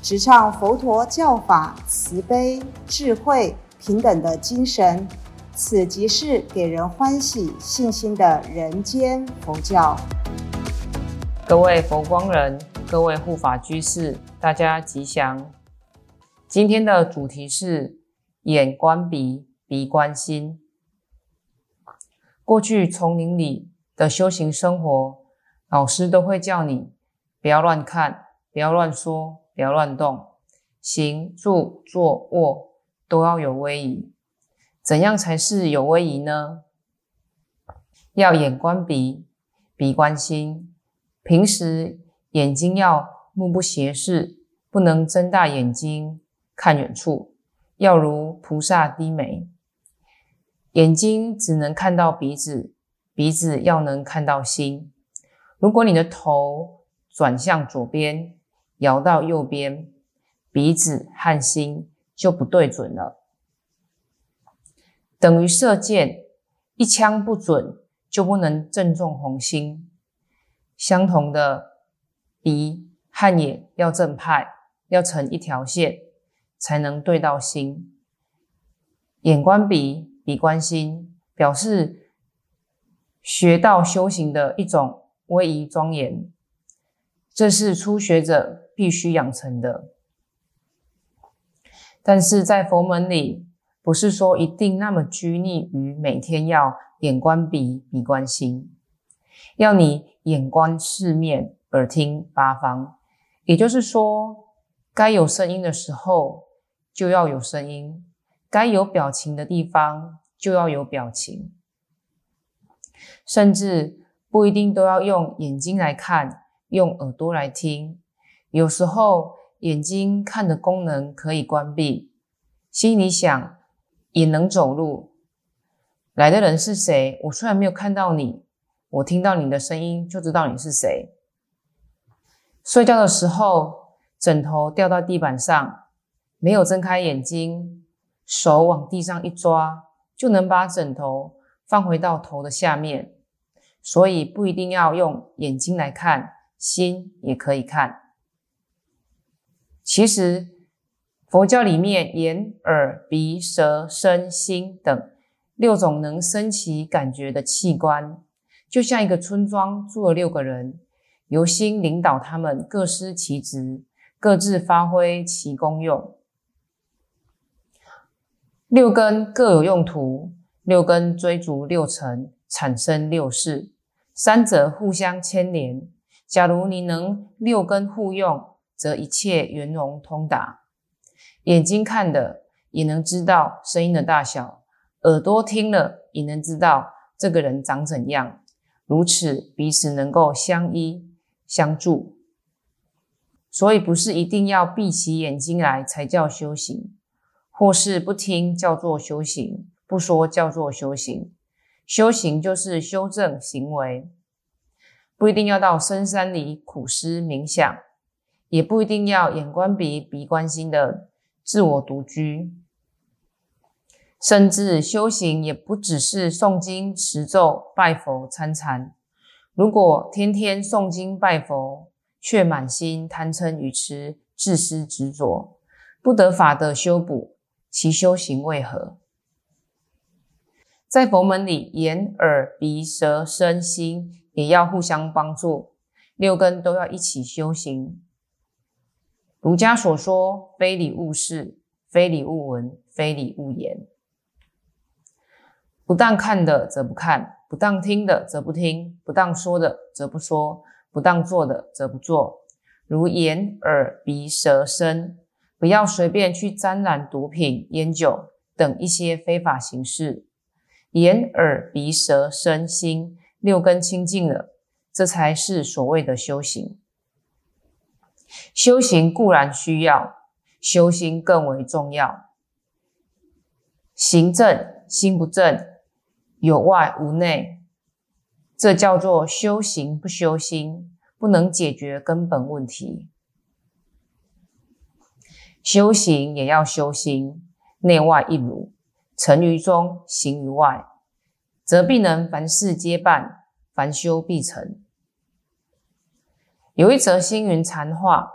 直唱佛陀教法慈悲、智慧、平等的精神。此即是给人欢喜、信心的人间佛教。各位佛光人，各位护法居士，大家吉祥。今天的主题是眼观鼻，鼻观心。过去丛林里的修行生活，老师都会叫你不要乱看，不要乱说，不要乱动，行住坐卧都要有威仪。怎样才是有威仪呢？要眼观鼻，鼻观心。平时眼睛要目不斜视，不能睁大眼睛看远处，要如菩萨低眉。眼睛只能看到鼻子，鼻子要能看到心。如果你的头转向左边，摇到右边，鼻子和心就不对准了。等于射箭，一枪不准就不能正中红心。相同的，鼻和眼要正派，要成一条线，才能对到心。眼观鼻，鼻观心，表示学道修行的一种威仪庄严。这是初学者必须养成的。但是在佛门里。不是说一定那么拘泥于每天要眼观鼻，鼻观心，要你眼观四面，耳听八方。也就是说，该有声音的时候就要有声音，该有表情的地方就要有表情，甚至不一定都要用眼睛来看，用耳朵来听。有时候眼睛看的功能可以关闭，心里想。也能走路。来的人是谁？我虽然没有看到你，我听到你的声音就知道你是谁。睡觉的时候，枕头掉到地板上，没有睁开眼睛，手往地上一抓，就能把枕头放回到头的下面。所以不一定要用眼睛来看，心也可以看。其实。佛教里面，眼、耳、鼻、舌、身、心等六种能生起感觉的器官，就像一个村庄住了六个人，由心领导他们各司其职，各自发挥其功用。六根各有用途，六根追逐六尘，产生六事，三者互相牵连。假如你能六根互用，则一切圆融通达。眼睛看的也能知道声音的大小，耳朵听了也能知道这个人长怎样，如此彼此能够相依相助。所以不是一定要闭起眼睛来才叫修行，或是不听叫做修行，不说叫做修行。修行就是修正行为，不一定要到深山里苦思冥想，也不一定要眼观鼻，鼻观心的。自我独居，甚至修行也不只是诵经、持咒、拜佛、参禅。如果天天诵经拜佛，却满心贪嗔愚痴、自私执着，不得法的修补，其修行为何？在佛门里，眼、耳、鼻、舌、身、心也要互相帮助，六根都要一起修行。儒家所说“非礼勿视，非礼勿闻，非礼勿言”，不当看的则不看，不当听的则不听，不当说的则不说，不当做的则不做。如眼、耳、鼻、舌、身，不要随便去沾染毒品、烟酒等一些非法形式。眼、耳、鼻、舌、身、心六根清净了，这才是所谓的修行。修行固然需要，修心更为重要。行正心不正，有外无内，这叫做修行不修心，不能解决根本问题。修行也要修心，内外一如，成于中，行于外，则必能凡事皆办，凡修必成。有一则星云禅话，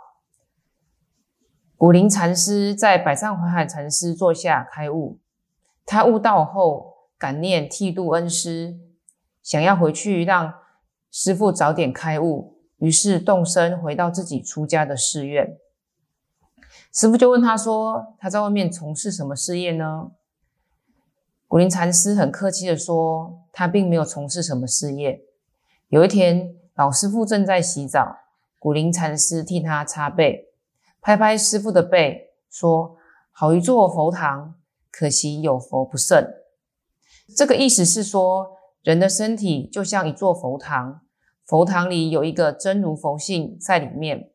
古林禅师在百丈怀海禅师座下开悟。他悟道后，感念剃度恩师，想要回去让师父早点开悟，于是动身回到自己出家的寺院。师父就问他说：“他在外面从事什么事业呢？”古灵禅师很客气的说：“他并没有从事什么事业。”有一天，老师傅正在洗澡，古灵禅师替他擦背，拍拍师傅的背，说：“好一座佛堂。”可惜有佛不胜，这个意思是说，人的身体就像一座佛堂，佛堂里有一个真如佛性在里面。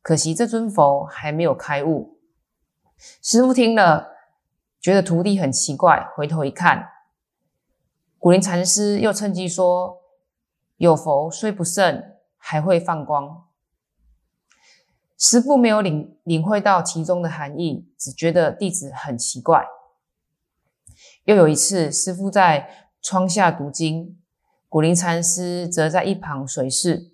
可惜这尊佛还没有开悟。师傅听了，觉得徒弟很奇怪，回头一看，古灵禅师又趁机说：“有佛虽不胜，还会放光。”师傅没有领领会到其中的含义，只觉得弟子很奇怪。又有一次，师傅在窗下读经，古灵禅师则在一旁随侍。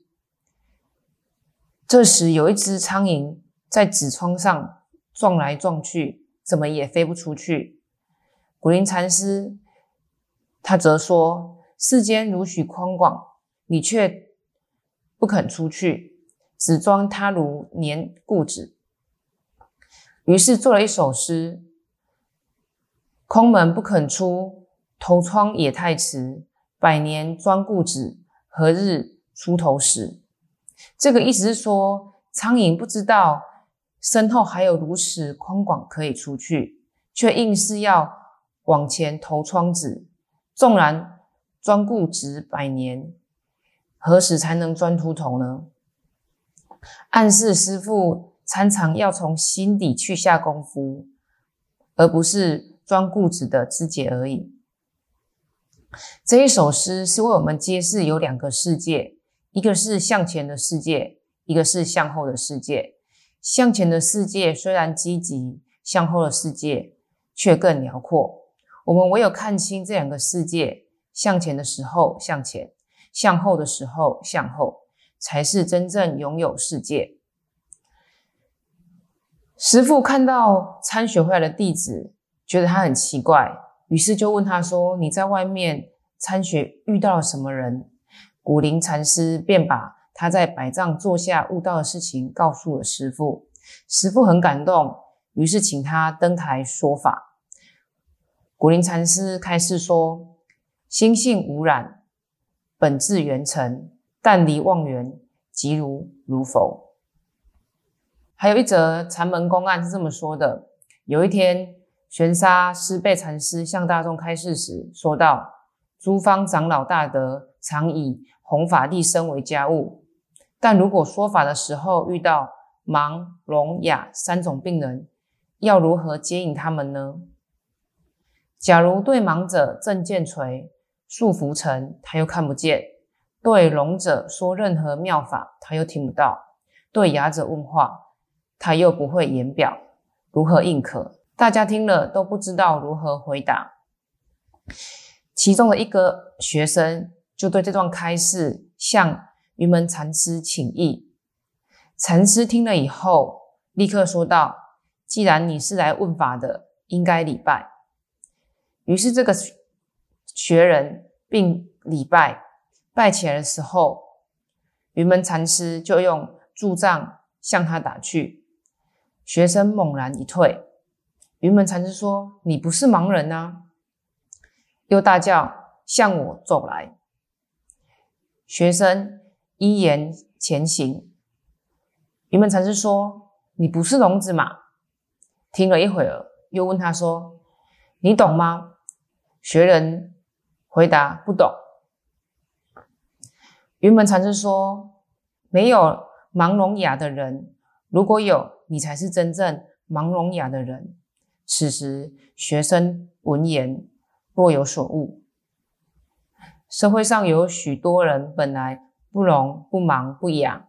这时，有一只苍蝇在纸窗上撞来撞去，怎么也飞不出去。古灵禅师他则说：“世间如许宽广，你却不肯出去，只装他如年固执。”于是做了一首诗。空门不肯出，头窗也太迟。百年钻固执，何日出头时？这个意思是说，苍蝇不知道身后还有如此宽广可以出去，却硬是要往前投窗子。纵然钻固执百年，何时才能钻出头呢？暗示师傅参常要从心底去下功夫，而不是。装固执的肢解而已。这一首诗是为我们揭示有两个世界，一个是向前的世界，一个是向后的世界。向前的世界虽然积极，向后的世界却更辽阔。我们唯有看清这两个世界，向前的时候向前，向后的时候向后，才是真正拥有世界。师父看到参学回来的弟子。觉得他很奇怪，于是就问他说：“你在外面参学遇到了什么人？”古灵禅师便把他在百丈座下悟到的事情告诉了师父。师父很感动，于是请他登台说法。古灵禅师开示说：“心性无染，本自圆成，但离妄缘，即如如否。”还有一则禅门公案是这么说的：有一天。玄沙师贝禅师向大众开示时说道：“诸方长老大德常以弘法立身为家务，但如果说法的时候遇到盲、聋、哑三种病人，要如何接引他们呢？假如对盲者正见垂束缚成，他又看不见；对聋者说任何妙法，他又听不到；对哑者问话，他又不会言表，如何应可？”大家听了都不知道如何回答。其中的一个学生就对这段开示向云门禅师请意。禅师听了以后，立刻说道：“既然你是来问法的，应该礼拜。”于是这个学人并礼拜，拜起来的时候，云门禅师就用柱杖向他打去，学生猛然一退。云门禅师说：“你不是盲人呐！”又大叫：“向我走来！”学生依言前行。云门禅师说：“你不是聋子嘛？”听了一会儿，又问他说：“你懂吗？”学人回答：“不懂。”云门禅师说：“没有盲聋哑的人，如果有，你才是真正。”盲聋哑的人。此时，学生闻言若有所悟。社会上有许多人本来不聋、不盲、不哑，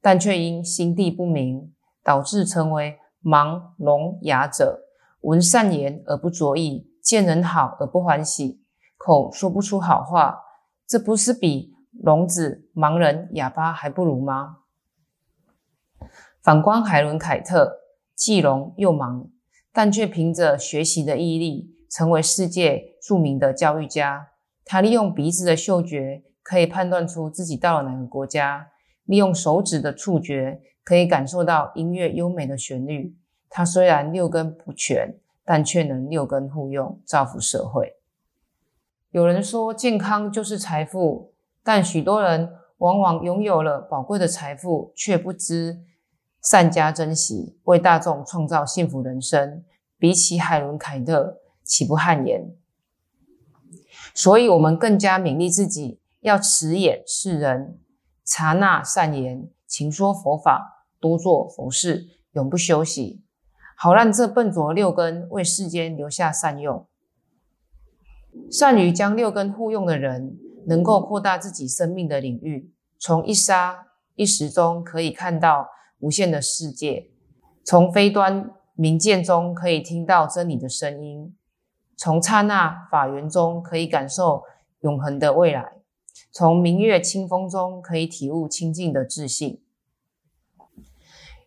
但却因心地不明，导致成为盲聋哑者。闻善言而不着意，见人好而不欢喜，口说不出好话，这不是比聋子、盲人、哑巴还不如吗？反观海伦·凯特，既聋又盲，但却凭着学习的毅力，成为世界著名的教育家。他利用鼻子的嗅觉，可以判断出自己到了哪个国家；利用手指的触觉，可以感受到音乐优美的旋律。他虽然六根不全，但却能六根互用，造福社会。有人说健康就是财富，但许多人往往拥有了宝贵的财富，却不知善加珍惜，为大众创造幸福人生。比起海伦·凯特，岂不汗颜？所以，我们更加勉励自己，要慈眼视人，察纳善言，勤说佛法，多做佛事，永不休息。好让这笨拙六根为世间留下善用，善于将六根互用的人，能够扩大自己生命的领域。从一沙一石中可以看到无限的世界，从非端明见中可以听到真理的声音，从刹那法源中可以感受永恒的未来，从明月清风中可以体悟清净的自信。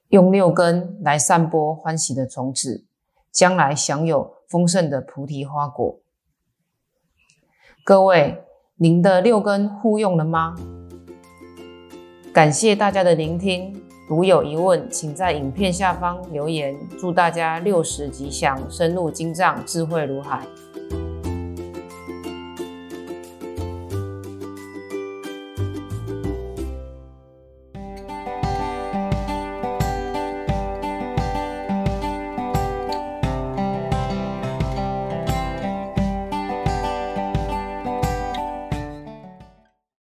用六根来散播欢喜的种子，将来享有丰盛的菩提花果。各位，您的六根互用了吗？感谢大家的聆听。如有疑问，请在影片下方留言。祝大家六时吉祥，深入经藏，智慧如海。